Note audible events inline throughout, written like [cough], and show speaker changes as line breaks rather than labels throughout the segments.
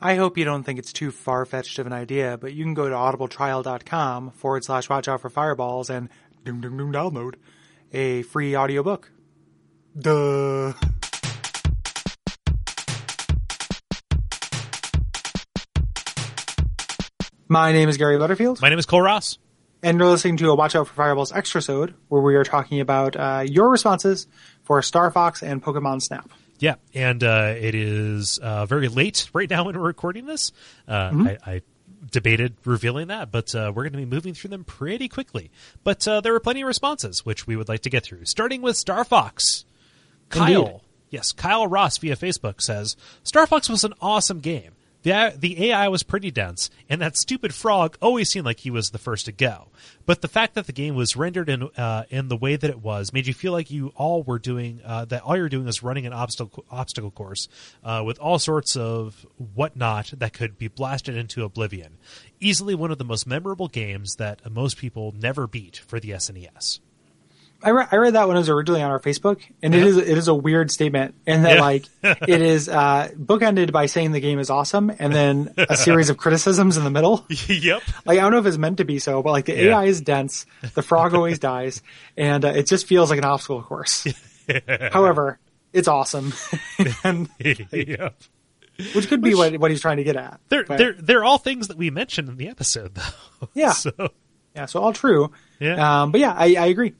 I hope you don't think it's too far fetched of an idea, but you can go to audibletrial.com forward slash watch out for fireballs and doom doom doom download a free audiobook. Duh. My name is Gary Butterfield,
My name is Kole Ross.
and you're listening to a Watch Out for Fireballs extrasode, where we are talking about uh, your responses for Star Fox and Pokemon Snap.
Yeah, and uh, it is uh, very late right now when we're recording this. Uh, I, I debated revealing that, but uh, we're going to be moving through them pretty quickly. But uh, there were plenty of responses, which we would like to get through. Starting with Star Fox. Kyle,
Indeed.
yes, Kyle Ross via Facebook says Star Fox was an awesome game. The, the AI was pretty dense, and that stupid frog always seemed like he was the first to go. But the fact that the game was rendered in uh, in the way that it was made you feel like you all were doing uh, that. All you're doing is running an obstacle obstacle course uh, with all sorts of whatnot that could be blasted into oblivion. Easily one of the most memorable games that most people never beat for the SNES.
I read, I read that when it was originally on our Facebook, and it is it is a weird statement and that
Yeah.
like [laughs] it is uh, bookended by saying the game is awesome, and then a series of criticisms in the middle. [laughs]
yep.
Like I don't know if it's meant to be so, but like the
Yeah.
AI is dense, the frog always [laughs] dies, and uh, it just feels like an obstacle course. However, it's awesome, and
yep.
which could be what what he's trying to get at.
They're
But,
they're they're all things that we mentioned in the episode, though.
Yeah.
So
yeah, so all true.
Yeah.
um, but yeah, I, I agree.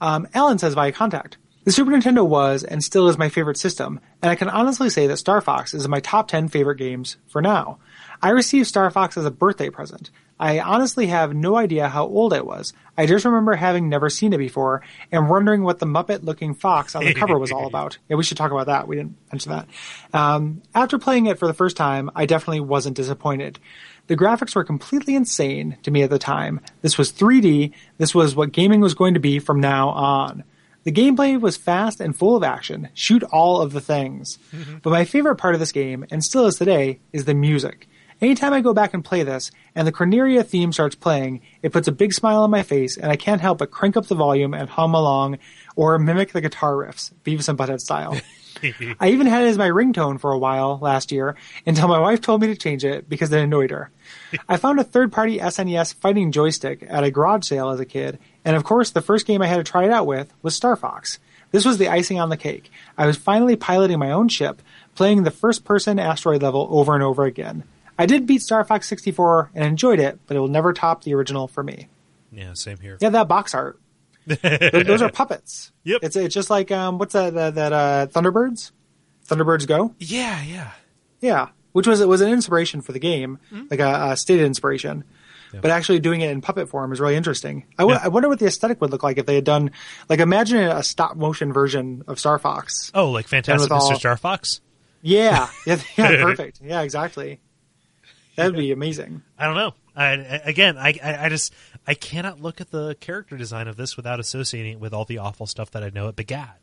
Um, Alan says via contact. The Super Nintendo was and still is my favorite system, and I can honestly say that Star Fox is in my top 10 favorite games for now. I received Star Fox as a birthday present. I honestly have no idea how old it was. I just remember having never seen it before and wondering what the Muppet looking fox on the cover was all [laughs] about. Yeah, we should talk about that. We didn't mention that. Um, after playing it for the first time, I definitely wasn't disappointed. The graphics were completely insane to me at the time. This was 3D. This was what gaming was going to be from now on. The gameplay was fast and full of action. Shoot all of the things. Mm-hmm. But my favorite part of this game, and still is today, is the music. Anytime I go back and play this, and the Corneria theme starts playing, it puts a big smile on my face, and I can't help but crank up the volume and hum along, or mimic the guitar riffs, Beavis and Butthead style. [laughs] [laughs] I even had it as my ringtone for a while last year until my wife told me to change it because it annoyed her. [laughs] I found a third party SNES fighting joystick at a garage sale as a kid, and of course the first game I had to try it out with was Star Fox. This was the icing on the cake. I was finally piloting my own ship, playing the first person asteroid level over and over again. I did beat Star Fox 64 and enjoyed it, but it will never top the original for me.
Yeah, same here.
Yeah, that box art. Th- Those are puppets. [laughs]
Yep.
It's it's just like um what's that that, that uh Thunderbirds? Thunderbirds Go?
Yeah, yeah.
Yeah, which was it was an inspiration for the game,
Mm-hmm.
like a, a stated inspiration. But actually doing it in puppet form is really interesting. I
Yeah.
I wonder what the aesthetic would look like if they had done like imagine a stop motion version of Star Fox.
Oh, like Fantastic
with all-
Mr. Star Fox?
Yeah, [laughs] yeah, yeah, perfect. Yeah, exactly. That'd be amazing.
I don't know. I, I- again, I, I I just I cannot look at the character design of this without associating it with all the awful stuff that I know it begat.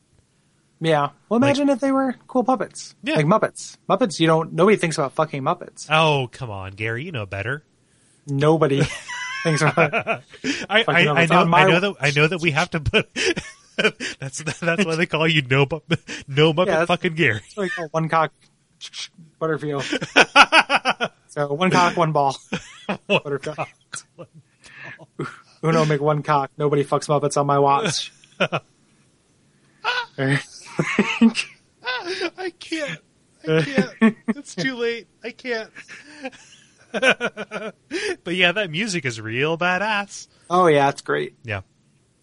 Yeah. Well, imagine if they were cool puppets,
Yeah.
like Muppets. Muppets, you don't. Nobody thinks about fucking Muppets.
Oh, come on, Gary, you know better.
Nobody [laughs] thinks about.
I I, know
my
I know that I know that we have to put. [laughs] that's that's why they call you no no Muppet
Yeah,
fucking Gary.
Like one cock, Butterfield. [laughs] so one cock, one ball. Butterfield. Uno make [laughs] one cock. Nobody fucks Muppets on my watch. [laughs]
I can't. I can't. it's too late. I can't. [laughs] but yeah, that music is real badass.
oh yeah, it's great.
Yeah.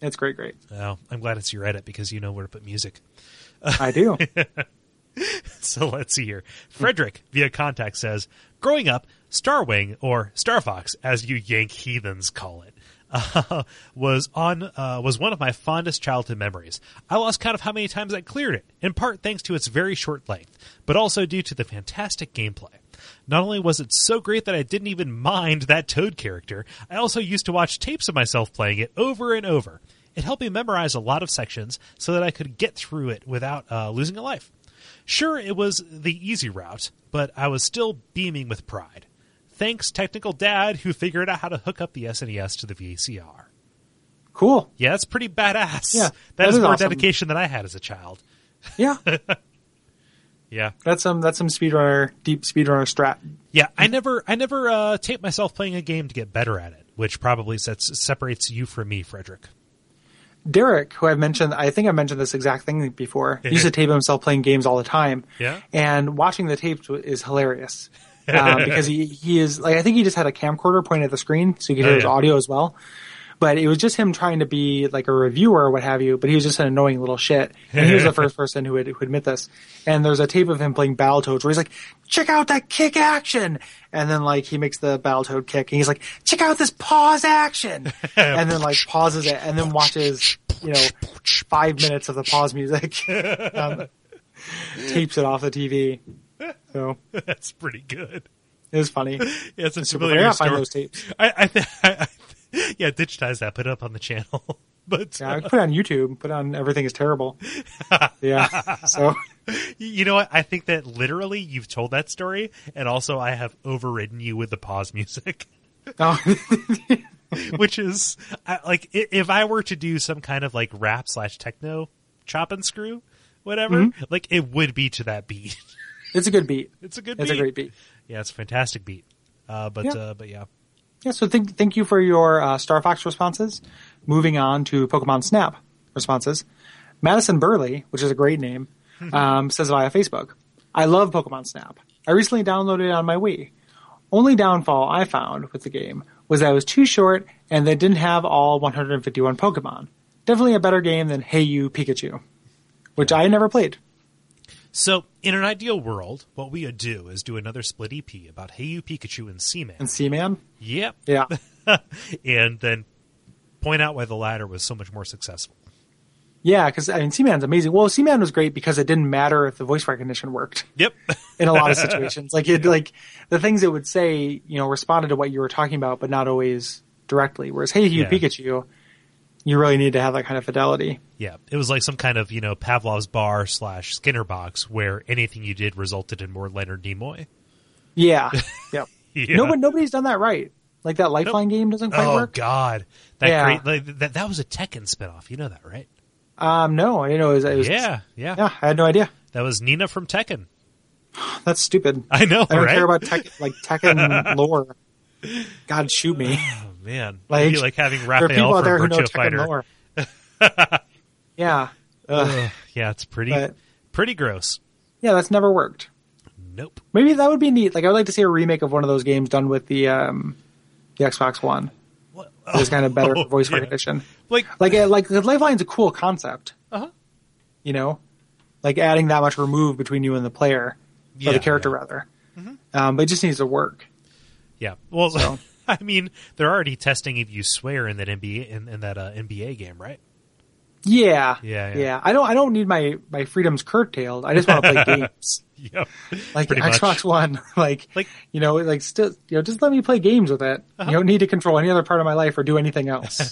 It's great, great.
Well, I'm glad it's your edit because you know where to put music.
I do. [laughs]
So let's see here. Frederick via contact says, "Growing up, Starwing or Star Fox, as you Yank heathens call it, uh, [laughs] was on uh, was one of my fondest childhood memories. I lost count of how many times I cleared it, in part thanks to its very short length, but also due to the fantastic gameplay. Not only was it so great that I didn't even mind that Toad character, I also used to watch tapes of myself playing it over and over. It helped me memorize a lot of sections so that I could get through it without uh, losing a life. Sure, it was the easy route, but I was still beaming with pride. Thanks, technical dad, who figured out how to hook up the SNES to the VCR.
Cool.
Yeah, that's pretty badass.
Yeah,
that
that
is,
is
more
awesome.
dedication than I had as a child.
Yeah. [laughs]
Yeah.
That's some that's some speedrunner deep speedrunner strat.
Yeah, I never, I never uh, tape myself playing a game to get better at it, which probably sets separates you from me, Frederick.
Derek, who I've mentioned, I think I mentioned this exact thing before. He used to [laughs] tape himself playing games all the time.
Yeah.
And watching the tapes is hilarious uh, because he he is like I think he just had a camcorder pointed at the screen so you could
Oh,
hear his [laughs] audio as well. But it was just him trying to be like a reviewer or what have you. But he was just an annoying little shit. And he was the [laughs] first person who would who admit this. And there's a tape of him playing Battletoads where he's like, "Check out that kick action," and then like he makes the Battletoad kick, and he's like, "Check out this pause action," [laughs] and then like pauses it, and then watches you know five minutes of the pause music, [laughs] um, tapes it off the TV. So
That's pretty good.
it was funny.
Yeah, it's a
Super
familiar
I gotta find
story. I, I, th- I [laughs] yeah, digitize that, put it up on the channel. [laughs] but
Yeah, I put it on YouTube. Put it on everything is terrible. [laughs] Yeah. So
you know what? I think that literally you've told that story, and also I have overridden you with the pause music.
oh,
which is I- like if I were to do some kind of like rap slash techno chop and screw, whatever,
Mm-hmm.
like it would be to that beat.
it's a good beat.
It's a good. Beat.
It's
beat.
a great beat.
Yeah, it's a fantastic beat. Uh, but
Yeah.
uh, but yeah,
Yeah. So thank thank you for your uh, Star Fox responses. Moving on to Pokemon Snap responses. Madison Burley, which is a great name, um, says via Facebook, "I love Pokemon Snap. I recently downloaded it on my Wii. Only downfall I found with the game was that it was too short and they didn't have all 151 Pokemon. Definitely a better game than Hey You Pikachu, which I never played.
So, in an ideal world, what we would do is do another split EP about Hey You Pikachu and Seaman.
And Seaman,
Yep.
yeah, [laughs]
and then point out why the latter was so much more successful.
yeah, because I mean Seaman's amazing. Well, Seaman was great because it didn't matter if the voice recognition worked.
Yep. [laughs]
in a lot of [laughs] situations. like it, like the things it would say, you know, responded to what you were talking about, but not always directly. Whereas, hey, you
Yeah.
Pikachu, you really need to have that kind of fidelity.
yeah. It was like some kind of, you know, Pavlov's bar slash Skinner box where anything you did resulted in more Leonard Nimoy.
Yeah, [laughs] yep.
Yeah.
No, but nobody's done that right. Like that Lifeline game doesn't quite
Oh
work.
Oh God, that
Yeah.
great like, that that was a Tekken spinoff. You know that, right?
Um, no, I didn't know it was. It was
yeah, yeah,
yeah, I had no idea.
That was Nina from Tekken. [sighs]
That's stupid.
I know,
I don't
right?
care about tech, like Tekken [laughs] lore. God shoot me. [laughs]
Oh man,
Like,
It'd be like having
there are people
Raphael
out there who
from Virtua Fighter. [laughs]
yeah, [laughs]
yeah, it's pretty
But-
pretty gross.
yeah, that's never worked.
Nope.
Maybe that would be neat. Like I would like to see a remake of one of those games done with the um, the Xbox One.
What?
It was kind of better
Oh, [laughs]
voice
yeah.
recognition.
Like,
Like uh, like the Lifeline's a cool concept.
uh-huh.
You know, like adding that much remove between you and the player or the character
yeah.
rather. Um, but it just needs to work.
yeah. Well,
So- [laughs]
I mean, they're already testing if you swear in that NBA in, in that uh, NBA game, right?
Yeah,
Yeah, yeah.
I don't I don't need my my freedoms curtailed. I just want to play [laughs] games.
Yep.
Like
Pretty much.
Xbox One, [laughs] like,
Like-
you know, like still, you know, just let me play games with it.
Uh-huh.
You don't need to control any other part of my life or do anything else.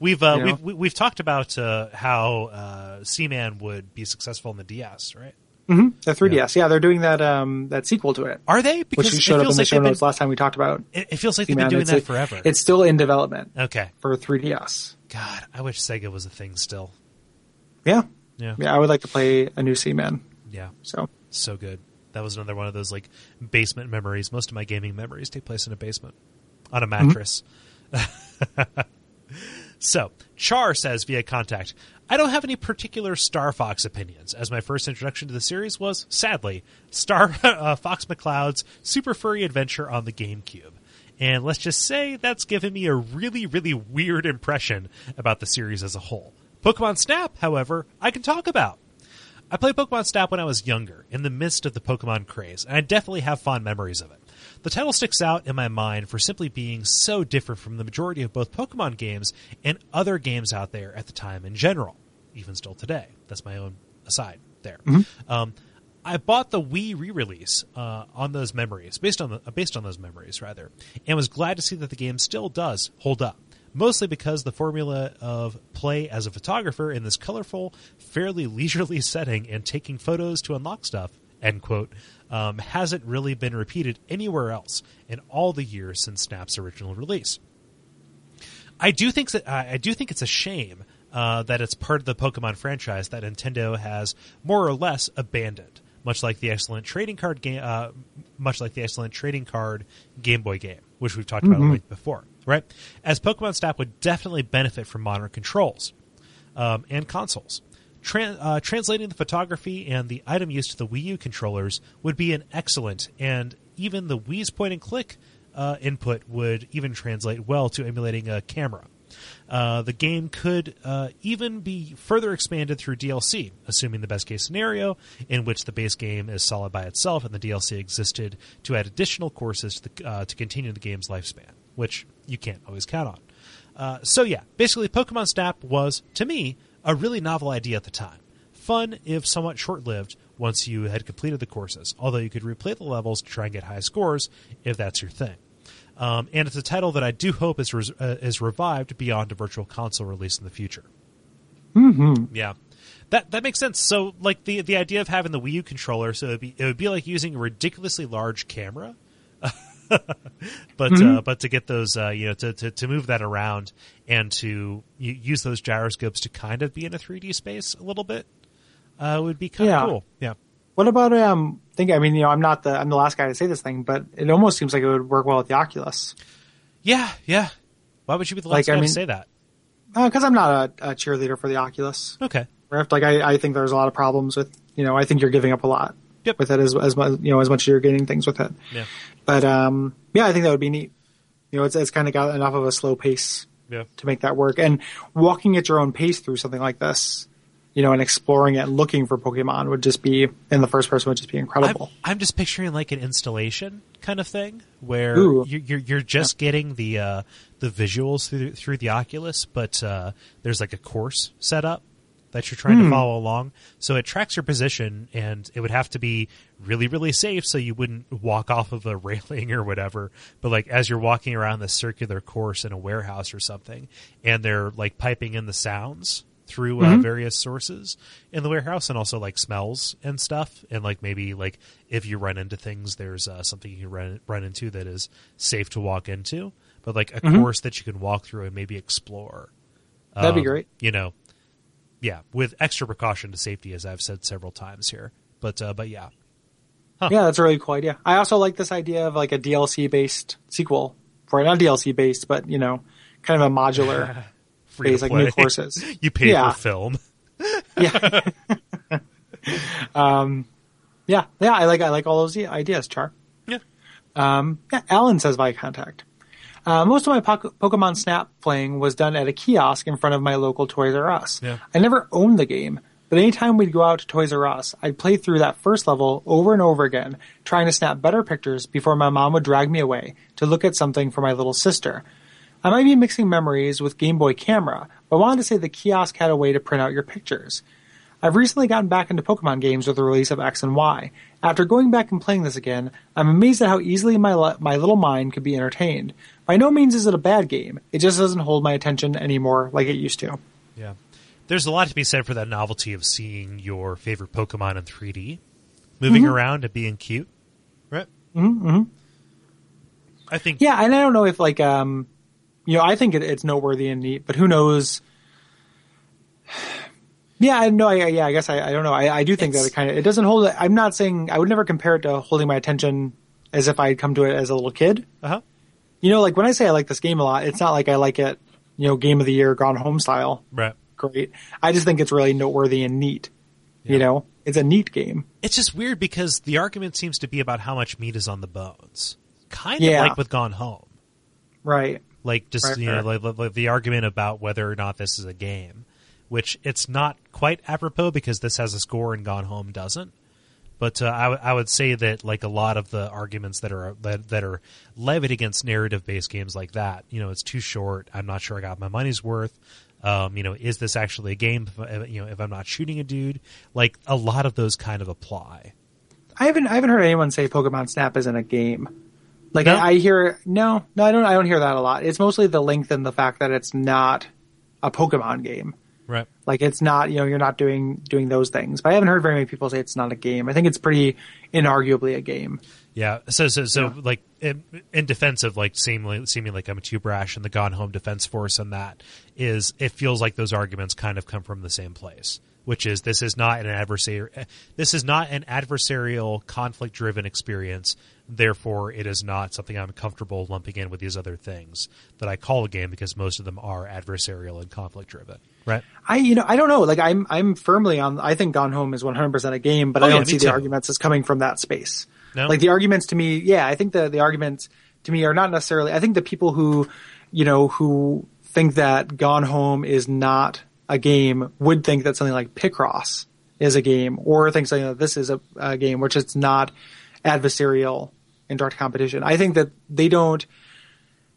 We've uh,
You know?
we've we- we've talked about uh, how uh, Seaman would be successful in the DS, right?
The 3DS, yeah. they're doing that um that sequel to it,
Are they?
which
Because
you
it
showed up in
feels
the
like
show
they've been,
last time we talked about.
it, it feels like they've been doing
it's
that forever.
It's still in development
okay.
for 3DS.
God, I wish Sega was a thing still.
Yeah,
Yeah.
yeah. I would like to play a new Seaman.
Yeah.
So
So good. That was another one of those like basement memories. Most of my gaming memories take place in a basement on a mattress. [laughs] so, Char says via contact, I don't have any particular Star Fox opinions, as my first introduction to the series was, sadly, Star [laughs] uh, Fox McCloud's Super Furry Adventure on the GameCube. And let's just say that's given me a really, really weird impression about the series as a whole. Pokemon Snap, however, I can talk about. I played Pokemon Snap when I was younger, in the midst of the Pokemon craze, and I definitely have fond memories of it. The title sticks out in my mind for simply being so different from the majority of both Pokemon games and other games out there at the time in general, even still today. That's my own aside there. Um, I bought the Wii re-release uh, on those memories, based on the, uh, based on those memories rather, and was glad to see that the game still does hold up. Mostly because the formula of play as a photographer in this colorful, fairly [laughs] leisurely setting and taking photos to unlock stuff end quote um, hasn't really been repeated anywhere else in all the years since Snap's original release. I do think that I do think it's a shame uh, that it's part of the Pokemon franchise that Nintendo has more or less abandoned. much like the excellent trading card game, uh, much like the excellent trading card Game Boy game, which we've talked about like before, right? As Pokemon Snap would definitely benefit from modern controls um, and consoles. Uh, translating the photography and the item use to the Wii U controllers would be an excellent, and even the Wii's point and click uh, input would even translate well to emulating a camera. Uh, the game could uh, even be further expanded through DLC, assuming the best case scenario, in which the base game is solid by itself and the DLC existed to add additional courses to, the, uh, to continue the game's lifespan, which you can't always count on. Uh, so, yeah, basically, Pokemon Snap was, to me, a really novel idea at the time. Fun, if somewhat short lived, once you had completed the courses, although you could replay the levels to try and get high scores if that's your thing. Um, and it's a title that I do hope is res- uh, is revived beyond a virtual console release in the future. Mm-hmm. Yeah, that that makes sense. So, like the the idea of having the Wii U controller, so it'd be, it would be like using a ridiculously large camera, [laughs] but uh, but to get those, uh, you know, to, to to move that around and to use those gyroscopes to kind of be in a 3D space a little bit, uh, would be kind of cool. Yeah.
What about um? Think I mean, you know, I'm not the I'm the last guy to say this thing, but it almost seems like it would work well with the Oculus
Yeah, yeah. Why would you be the
Like,
last
I
guy
mean-
to say that?
because I'm not a, a cheerleader for the Oculus
Okay.
Rift. Like I, I think there's a lot of problems with you know I think you're giving up a lot
Yep.
with it as as mu- you know as much as you're gaining things with it.
Yeah.
But um, yeah, I think that would be neat. You know, it's it's kind of got enough of a slow pace
Yeah.
to make that work, and walking at your own pace through something like this, you know, and exploring it and looking for Pokemon would just be in the first person would just be
I'm,
incredible.
I'm just picturing like an installation kind of thing where
Ooh.
you're, you're you're just getting the uh, the visuals through through the Oculus, but uh, there's like a course set up that you're trying to follow along. So it tracks your position, and it would have to be really really safe, so you wouldn't walk off of a [laughs] railing or whatever. But like as you're walking around the circular course in a warehouse or something, and they're like piping in the sounds through uh, various sources in the warehouse and also like smells and stuff and like maybe like if you run into things there's uh, something you can run run into that is safe to walk into but like a course that you can walk through and maybe explore
That'd be
Um,
great.
you know yeah with extra precaution to safety as i've said several times here but uh, but yeah
Yeah, that's a really cool idea. I also like this idea of like a DLC based sequel for it. Not DLC based, but you know, kind of a modular [laughs]
free
base, like new courses. [laughs]
you pay
Yeah.
for film [laughs]
yeah. um, yeah, yeah. I like I like all those ideas, Char.
yeah
Um, yeah, Alan says via contact. Uh, most of my Poc- Pokemon Snap playing was done at a kiosk in front of my local Toys R Us.
Yeah.
I never owned the game, but anytime we'd go out to Toys R Us, I'd play through that first level over and over again, trying to snap better pictures before my mom would drag me away to look at something for my little sister. I might be mixing memories with Game Boy Camera, but I wanted to say the kiosk had a way to print out your pictures. I've recently gotten back into Pokemon games with the release of X and Y. After going back and playing this again, I'm amazed at how easily my li- my little mind could be entertained. By no means is it a bad game. It just doesn't hold my attention anymore like it used to.
Yeah. There's a lot to be said for that novelty of seeing your favorite Pokemon in 3D, moving
Mm-hmm.
around and being cute. Right? Mm-hmm. I think.
Yeah, and I don't know if like um, you know, I think it, it's noteworthy and neat, but who knows? [sighs] Yeah, I know. I, yeah, I guess I, I don't know. I, I do think
It's-
that it kind of it doesn't hold. I'm not saying I would never compare it to holding my attention as if I had come to it as a little kid.
Uh-huh.
You know, like when I say I like this game a lot, it's not like I like it, you know, game of the year, gone home style.
Right.
Great. I just think it's really noteworthy and neat. You know, it's a neat game.
It's just weird because the argument seems to be about how much meat is on the bones. Kind
Yeah.
of like with Gone Home.
Right.
Like just
Right,
you know,
right.
like, like- like the argument about whether or not this is a game, which it's not quite apropos because this has a score and Gone Home doesn't. But uh, I, w- I would say that like a lot of the arguments that are that, that are levied against narrative based games like that, you know, it's too short. I'm not sure I got my money's worth. Um, you know, is this actually a game? If, I- you know, if I'm not shooting a dude, like a lot of those kind of apply.
I haven't I haven't heard anyone say Pokemon Snap isn't a game. Like
No?
I, I hear no, no, I don't. I don't hear that a lot. It's mostly the length and the fact that it's not a Pokemon game.
Right.
Like it's not, you know, you're not doing doing those things. But I haven't heard very many people say it's not a game. I think it's pretty inarguably a game.
Yeah. So so so like in, in defense of like seemingly seeming like I'm too brash and the Gone Home Defense Force and that is it feels like those arguments kind of come from the same place. which is this is not an adversary. This is not an adversarial, conflict-driven experience. Therefore, it is not something I'm comfortable lumping in with these other things that I call a game because most of them are adversarial and conflict-driven. Right?
I, you know, I don't know. Like I'm, I'm firmly on, I think Gone Home is 100% a game, but
Oh,
I don't
me
see
too.
the arguments as coming from that space.
No?
Like the arguments to me, yeah, I think the, the arguments to me are not necessarily, I think the people who, you know, who think that Gone Home is not a game would think that something like Picross is a game or think something that this is a, a game, which it's not adversarial in direct competition. I think that they don't,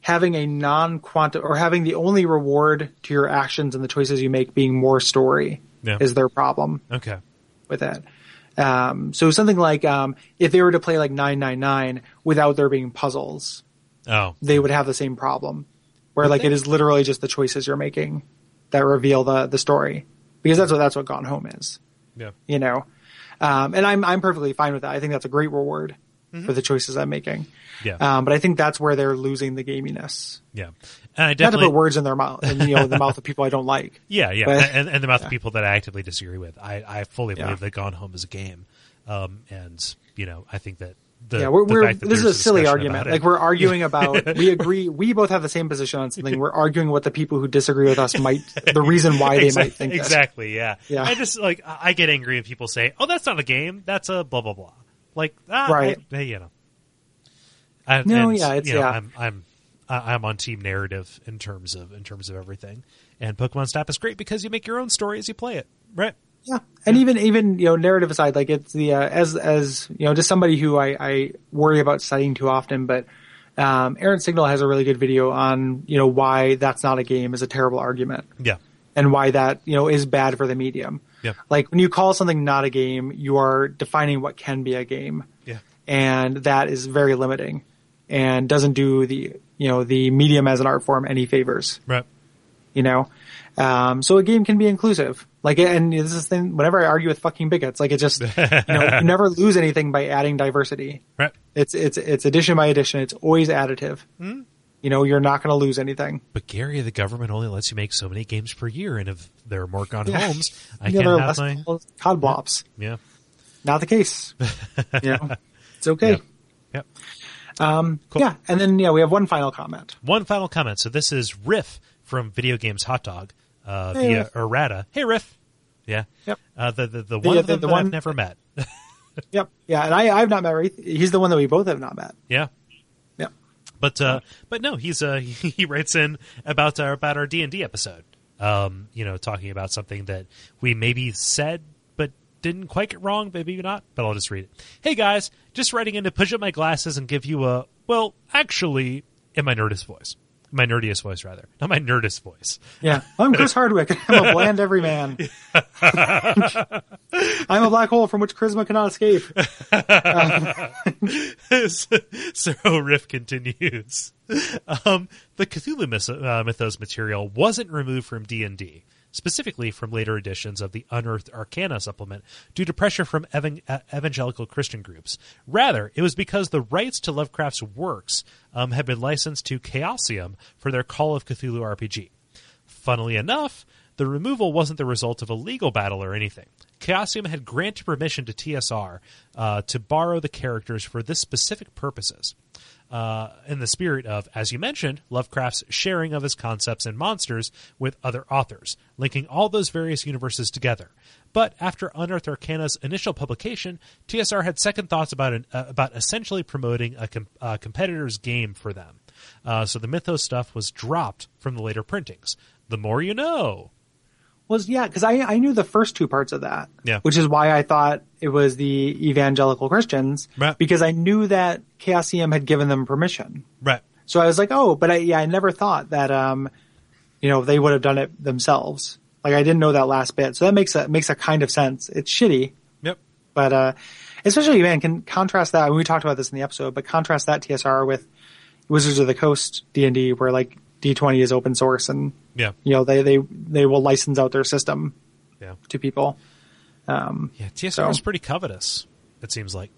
having a non-quantum or having the only reward to your actions and the choices you make being more story
Yeah.
is their problem
Okay.
with that. Um, so something like um, if they were to play like 999 without there being puzzles,
Oh,
they would have the same problem, where
Would
like
they?
it is literally just the choices you're making that reveal the the story, because that's what that's what Gone Home is,
yeah.
you know. Um, and I'm I'm perfectly fine with that. I think that's a great reward
Mm-hmm.
for the choices I'm making.
Yeah.
Um, but I think that's where they're losing the gaminess.
Yeah. And I
Not to put words in their mouth, in, you know, the mouth of people I don't like. [laughs]
Yeah, yeah,
But-
and, and the mouth of people that I actively disagree with. I, I fully
Yeah.
believe that Gone Home is a game, um, and you know, I think that the
yeah, we're, we're this is a silly argument. Like we're arguing [laughs] about, we agree, we both have the same position on something. We're arguing what the people who disagree with us might, the reason why they
Exact-
might think this.
exactly. Yeah,
Yeah.
I just like I I get angry when people say, "Oh, that's not a game. That's a blah blah blah." Like, ah,
Right.
I- hey, you know. I,
No,
and,
yeah, it's-
you know,
yeah.
I'm I'm I'm on team narrative in terms of in terms of everything, and Pokemon Snap is great because you make your own story as you play it, right?
Yeah, and even even you know narrative aside, like it's the uh, as as you know just somebody who I, I worry about studying too often, but um, Errant Signal has a really good video on you know why that's not a game is a terrible argument
Yeah,
and why that you know is bad for the medium.
Yeah.
Like when you call something not a game, you are defining what can be a game.
yeah,
and that is very limiting and doesn't do the you know the medium as an art form any favors
right.
you know um, so a game can be inclusive like and this is the thing whenever i argue with fucking bigots like it just you know [laughs] you never lose anything by adding diversity
Right.
it's it's it's addition by addition it's always additive
Hmm?
You know you're not going to lose anything
But Gary, the government only lets you make so many games per year, and if there are more gone
Yeah.
homes, I
You know,
can't
there are
have
less
my
cod blops
yeah.
not the case [laughs] you know it's okay
Yep.
um
Cool.
yeah and then yeah we have one final comment
One final comment. So this is Riff from Video Games Hot Dog uh,
Hey,
via
Riff.
errata. Hey Riff. Yeah.
Yep.
Uh, the the, the one of
the-
them
the
that I've never met. [laughs]
Yep. Yeah, and I I've not met Wraith. He's the one that we both have not met.
yeah. But uh, but no, he's uh, he, [laughs] he writes in about our about our D and D episode. Um, you know, talking about something that we maybe said but didn't quite get wrong, maybe not. But I'll just read it. Hey guys, just writing in to push up my glasses and give you a well, actually, in my nerdist voice, my nerdiest voice rather, not my nerdist voice.
Yeah. [laughs] I'm Chris Hardwick. [laughs] I'm a bland everyman. [laughs] I'm a black hole from which charisma cannot escape.
so Riff continues. Um, the Cthulhu uh, mythos material wasn't removed from D and D, specifically from later editions of the Unearthed Arcana supplement, due to pressure from evan- uh, evangelical Christian groups. Rather, it was because the rights to Lovecraft's works um, had been licensed to Chaosium for their Call of Cthulhu RPG. Funnily enough, the removal wasn't the result of a legal battle or anything. Chaosium had granted permission to TSR uh, to borrow the characters for this specific purposes. Uh, in the spirit of, as you mentioned, Lovecraft's sharing of his concepts and monsters with other authors, linking all those various universes together. But after Unearthed Arcana's initial publication, TSR had second thoughts about an, uh, about essentially promoting a com- uh, competitor's game for them. Uh, so the Mythos stuff was dropped from the later printings. The more you know.
Was yeah, because I I knew the first two parts of that.
Yeah.
Which is why I thought it was the evangelical Christians.
Right.
Because I knew that Chaosium had given them permission.
Right.
So I was like, oh, but I yeah, I never thought that um, you know, they would have done it themselves. Like I didn't know that last bit. So that makes a makes a kind of sense. It's shitty,
Yep.
But uh, especially man, can contrast that. We talked about this in the episode, but contrast that TSR with Wizards of the Coast D and D, where like D twenty is open source, and
Yeah.
you know they they they will license out their system
Yeah.
to people.
Um, Yeah. TSR
So-
is pretty covetous, it seems like.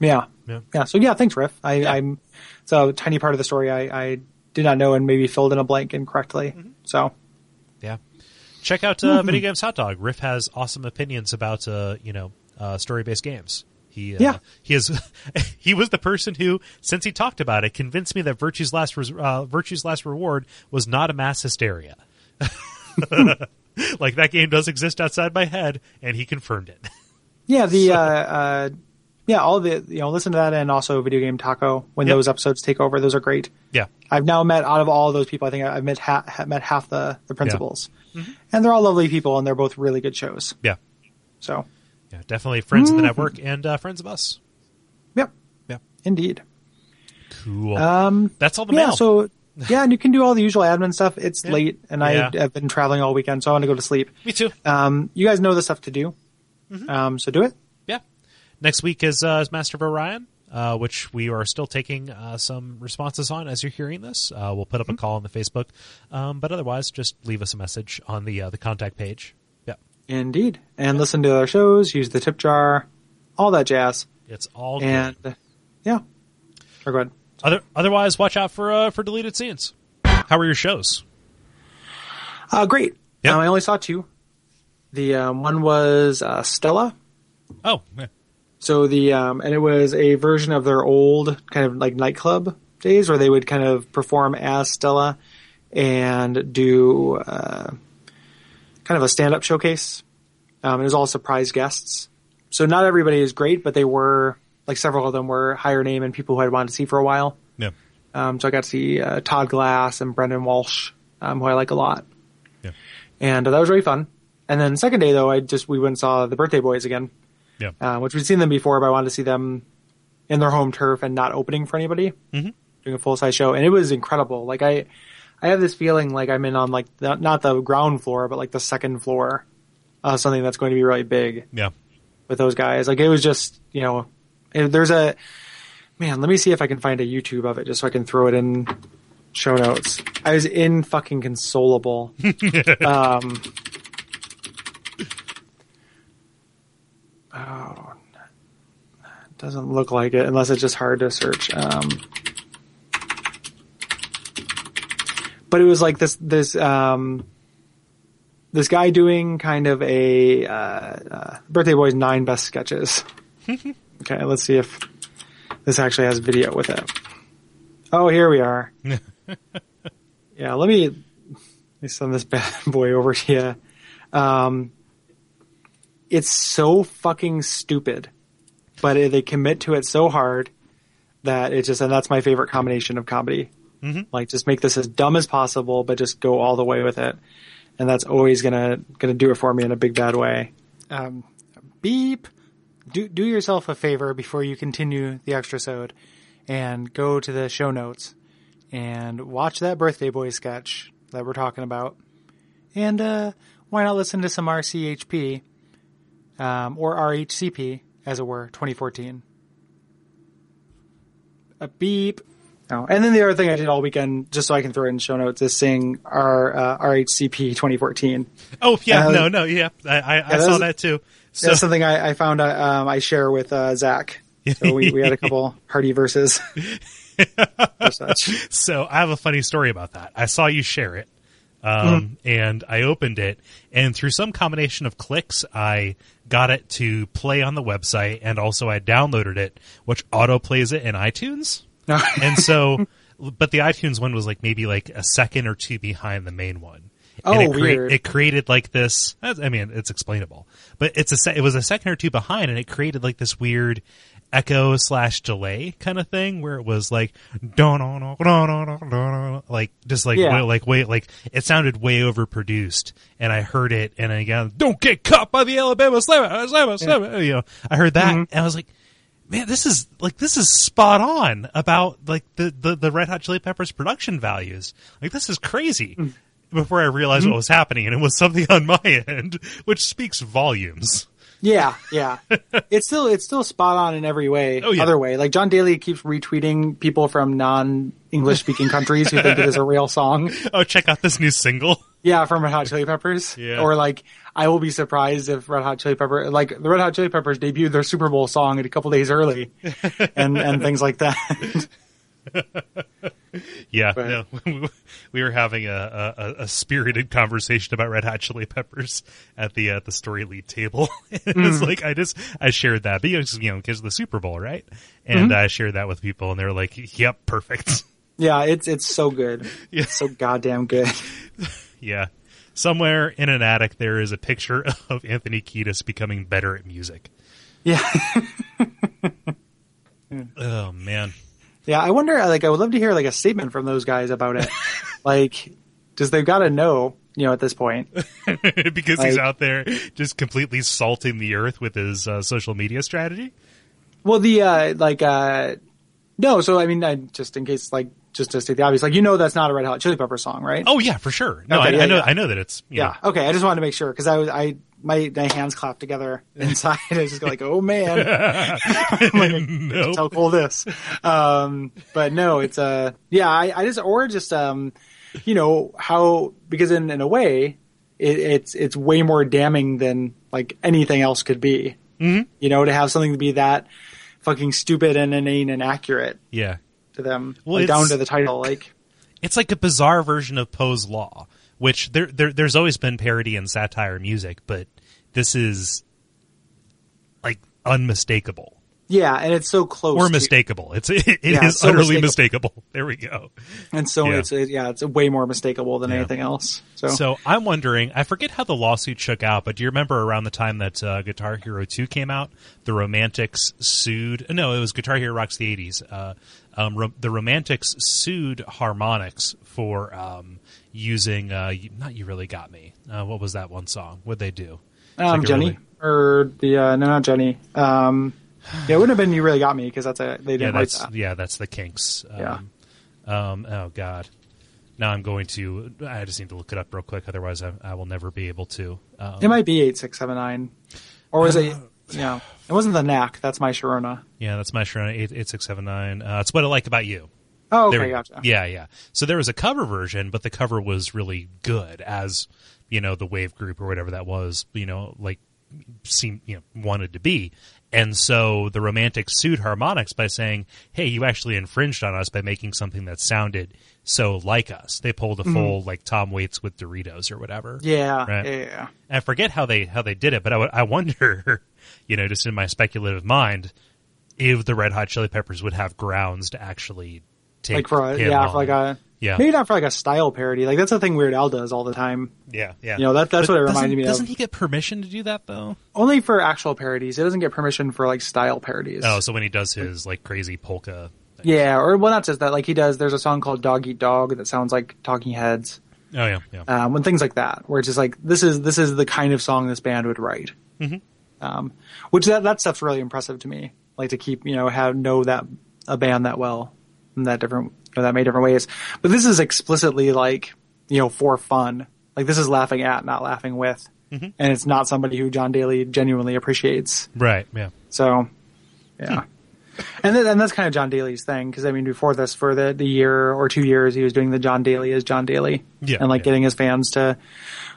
Yeah,
Yeah.
yeah. So yeah, thanks, Riff. I,
Yeah.
I'm so a tiny part of the story I, I did not know and maybe filled in a blank incorrectly.
Mm-hmm.
So
Yeah. check out uh, Video Games Hot Dog. Riff has awesome opinions about uh, you know uh, story based games. He uh,
Yeah.
he is [laughs] he was the person who, since he talked about it, convinced me that Virtue's last res- uh, Virtue's last reward was not a mass hysteria. [laughs] like that game does exist outside my head, and he confirmed it. [laughs]
Yeah, the uh, uh, yeah, all the you know, listen to that and also Video Game Taco when
Yep.
those episodes take over. Those are great.
yeah,
I've now met out of all those people, I think I've met ha- met half the the principals,
Mm-hmm.
and they're all lovely people, and they're both really good shows.
yeah,
So,
yeah. Definitely friends of the network and uh, friends of us.
yep,
Yeah,
indeed.
cool.
Um,
That's all the
yeah,
mail.
so yeah, and you can do all the usual admin stuff. It's
Yeah.
late, and
Yeah.
I have been traveling all weekend, so I want to go to sleep.
me too.
Um, you guys know the stuff to do,
Mm-hmm.
um, so do it.
Yeah. Next week is, uh, is Master of Orion, uh, which we are still taking uh, some responses on as you're hearing this. Uh, we'll put up a call on the Facebook, um, but otherwise, just leave us a message on the uh, the contact page.
Indeed, and listen to our shows. Use the tip jar, all that jazz,
it's all good.
and yeah. Or go ahead.
Other, otherwise, watch out for uh, for deleted scenes. How were your shows?
Uh, great.
Yeah.
Um, I only saw two. The um, one was uh, Stella.
Oh, yeah.
So the um, and it was a version of their old kind of like nightclub days where they would kind of perform as Stella and do uh, kind of a stand-up showcase. Um, it was all surprise guests. So not everybody is great, but they were like several of them were higher name and people who I'd wanted to see for a while.
yeah,
Um, so I got to see uh, Todd Glass and Brendon Walsh, um, who I like a lot,
yeah,
and uh, that was really fun. And then second day though, I just we went and saw the Birthday Boys again,
yeah.
uh, which we'd seen them before, but I wanted to see them in their home turf and not opening for anybody,
Mhm.
doing a full size show, and it was incredible. Like I, I have this feeling like I'm in on like the, not the ground floor, but like the second floor, uh, something that's going to be really big
yeah.
with those guys. Like it was just, you know, it- there's a man. Let me see if I can find a YouTube of it just so I can throw it in show notes. I was in fucking consolable. [laughs] um, oh, doesn't look like it unless it's just hard to search. Um, but it was like this this um, this guy doing kind of a uh, uh, birthday boy's nine best sketches. [laughs] okay, let's see if this actually has video with it. Oh, here we are. [laughs] yeah, let me let me send this [laughs] bad boy over to you. Um, it's so fucking stupid, but it, they commit to it so hard that it just and that's my favorite combination of comedy.
Mhm.
Like, just make this as dumb as possible, but just go all the way with it, and that's always gonna gonna do it for me in a big bad way. Um, beep. Do do yourself a favor before you continue the extra sode, and go to the show notes and watch that birthday boy sketch that we're talking about, and uh, why not listen to some RCHP um, or RHCP as it were, 2014. A beep. Oh, and then the other thing I did all weekend, just so I can throw it in show notes, is sing our uh, RHCP 2014.
Oh, yeah.
Uh,
no, no, yeah. I, I, I
that
saw
was-
that too. So,
That's something I, I found uh, um, I share with uh, Zach. So we, we had a couple [laughs] hearty verses. [laughs] or such.
so I have a funny story about that. I saw you share it, um, and I opened it, and through some combination of clicks, I got it to play on the website, and also I downloaded it, which auto plays it in iTunes.
No. [laughs]
And so, but the iTunes one was like maybe like a second or two behind the main one.
Oh,
and it crea-
weird.
it created like this. I mean, it's explainable, but it's a se- it was a second or two behind, and it created like this weird echo slash delay kind of thing where it was like "Dun, dun, dun, dun, dun, dun, dun," like just like
Yeah.
way, like way like it sounded way overproduced, and I heard it, and I got "Don't get caught by the Alabama slam, slam, slam," you know. I heard that,
Mm-hmm.
and I was like. Man, this is like this is spot on about like the, the, the Red Hot Chili Peppers production values. Like this is crazy.
Mm.
Before I realized
Mm-hmm.
what was happening, and it was something on my [laughs] end, which speaks volumes.
Yeah, yeah. [laughs] it's still it's still spot on in every way.
Oh, yeah.
Other way, like Jon Daly keeps retweeting people from non English speaking countries who think it is a real song. [laughs]
Oh, check out this new single.
Yeah, from Red Hot Chili Peppers.
Yeah.
Or like, I will be surprised if Red Hot Chili Pepper, like the Red Hot Chili Peppers debuted their Super Bowl song a couple days early, [laughs] and and things like that. [laughs]
Yeah,
But-
no, [laughs] we were having a, a, a spirited conversation about Red Hot Chili Peppers at the at the story lead table. it
Mm-hmm.
like I just I shared that because you know because of the Super Bowl, right? And
Mm-hmm.
I shared that with people, and they were like, "Yep, perfect."
Yeah, it's it's so good.
Yeah.
It's so goddamn good.
Yeah, somewhere in an attic there is a picture [laughs] of Anthony Kiedis becoming better at music.
Yeah. [laughs]
Oh man,
Yeah, I wonder. Like, I would love to hear like a statement from those guys about it. [laughs] like, just they've got to know, you know, at this point.
because he's out there just completely salting the earth with his uh, social media strategy.
Well, the uh like uh no. So I mean, I, just in case, like, just to state the obvious, like, you know, that's not a Red Hot Chili Pepper song, right?
Oh yeah, for sure. No,
Okay,
I,
yeah,
I know.
yeah.
I know that it's you
yeah. Okay, I just wanted to make sure because I was I my my hands clapped together inside. [laughs] I was just like, oh man, [laughs] I'm like,
nope.
how cool this. Um, but no, it's uh, yeah, I, I just or just um, you know how because in in a way, it, it's it's way more damning than like anything else could be. Mm-hmm. You know, to have something to be that fucking stupid and inane and accurate
Yeah,
to them,
Well,
like, down to the title, like.
it's like a bizarre version of Poe's Law, which there, there there's always been parody and satire music, but this is like unmistakable
Yeah, and it's so close.
or
to-
mistakable. It's [laughs] it, it is
Yeah, it's so
utterly
mistakable.
mistakable. There we go.
and so
Yeah.
it's yeah, it's way more mistakable than
Yeah.
anything else. So,
So I'm wondering, I forget how the lawsuit shook out, but do you remember around the time that uh, Guitar Hero 2 came out, the Romantics sued? No, it was Guitar Hero Rocks the 80s. Uh, um, ro- the Romantics sued Harmonix for um, using, uh, not You Really Got Me. Uh, what was that one song? What'd they do?
Um,
like
Jenny
really-
or the uh, no, not Jenny. Um, yeah, it wouldn't have been you really got me because that's a they didn't write
that's
that.
yeah, that's the Kinks.
Yeah.
Um, um, oh God. Now I'm going to. I just need to look it up real quick. Otherwise, I, I will never be able to. Um,
It might be eight six seven nine, or was it? Yeah, it wasn't the knack. That's my Sharona.
Yeah, that's my Sharona eight eight six seven nine. Uh, it's what I like about you.
Oh, okay,
go.
gotcha.
Yeah, yeah. So there was a cover version, but the cover was really good, as you know, the Wave Group or whatever that was. You know, like seemed you know wanted to be. And so the Romantics sued Harmonix by saying, "Hey, you actually infringed on us by making something that sounded so like us." They pulled a full like Tom Waits with Doritos or whatever.
Mm-hmm. Yeah,
Right.
yeah, yeah.
And I forget how they how they did it, but I, w- I wonder, [laughs] you know, just in my speculative mind, if the Red Hot Chili Peppers would have grounds to actually take
Like for a,
him
yeah,
on.
for like a
Yeah.
maybe not for like a style parody. Like that's the thing Weird Al does all the time.
yeah yeah
You know, that- that's
But
what it reminded me of.
Doesn't he get permission to do that though?
Only for actual parodies. It doesn't get permission for like style parodies.
Oh, so when he does his like crazy polka. Thing.
Yeah, or well, not just that. Like he does. There's a song called "Dog Eat Dog" that sounds like Talking Heads,
Oh yeah yeah.
um, and things like that. Where it's just like this is this is the kind of song this band would write.
Mm-hmm.
Um, which that that stuff's really impressive to me. Like to keep you know have know that a band that well that different you know, that many different ways. But this is explicitly like you know for fun. Like this is laughing at, not laughing with,
Mm-hmm.
and it's not somebody who Jon Daly genuinely appreciates.
right yeah.
So, yeah. And then, and that's kind of Jon Daly's thing because I mean, before this, for the, the year or two years, he was doing the Jon Daly as John Daly,
Yeah,
and like
yeah.
getting his fans to,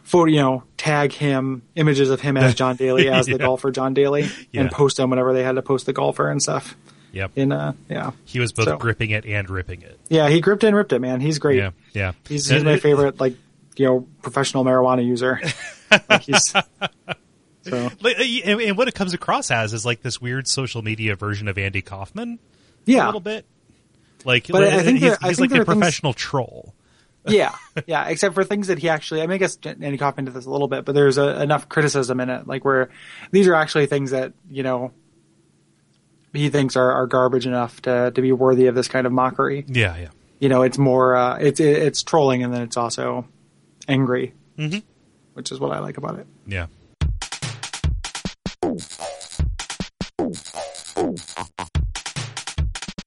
for you know, tag him images of him as [laughs] John Daly as
Yeah.
the golfer John Daly, and post them whenever they had to post the golfer and stuff.
Yep.
In uh, yeah,
He was both
So-
gripping it and ripping it.
yeah, he gripped and ripped it, man. He's great.
Yeah yeah.
He's, he's my favorite, like you know, professional marijuana user. [laughs] like he's so
uh, and, and what it comes across as is like this weird social media version of Andy Kaufman.
yeah,
a little bit. Like,
But I think
he's,
there- I
he's
think
like a
are things-
professional troll.
yeah, yeah. Except for things that he actually, I mean, I guess Andy Kaufman did this a little bit, but there's a, enough criticism in it, like where these are actually things that you know he thinks are, are garbage enough to to be worthy of this kind of mockery.
Yeah, yeah.
You know, it's more, uh, it's it's trolling, and then it's also angry,
Mhm.
which is what I like about it.
Yeah,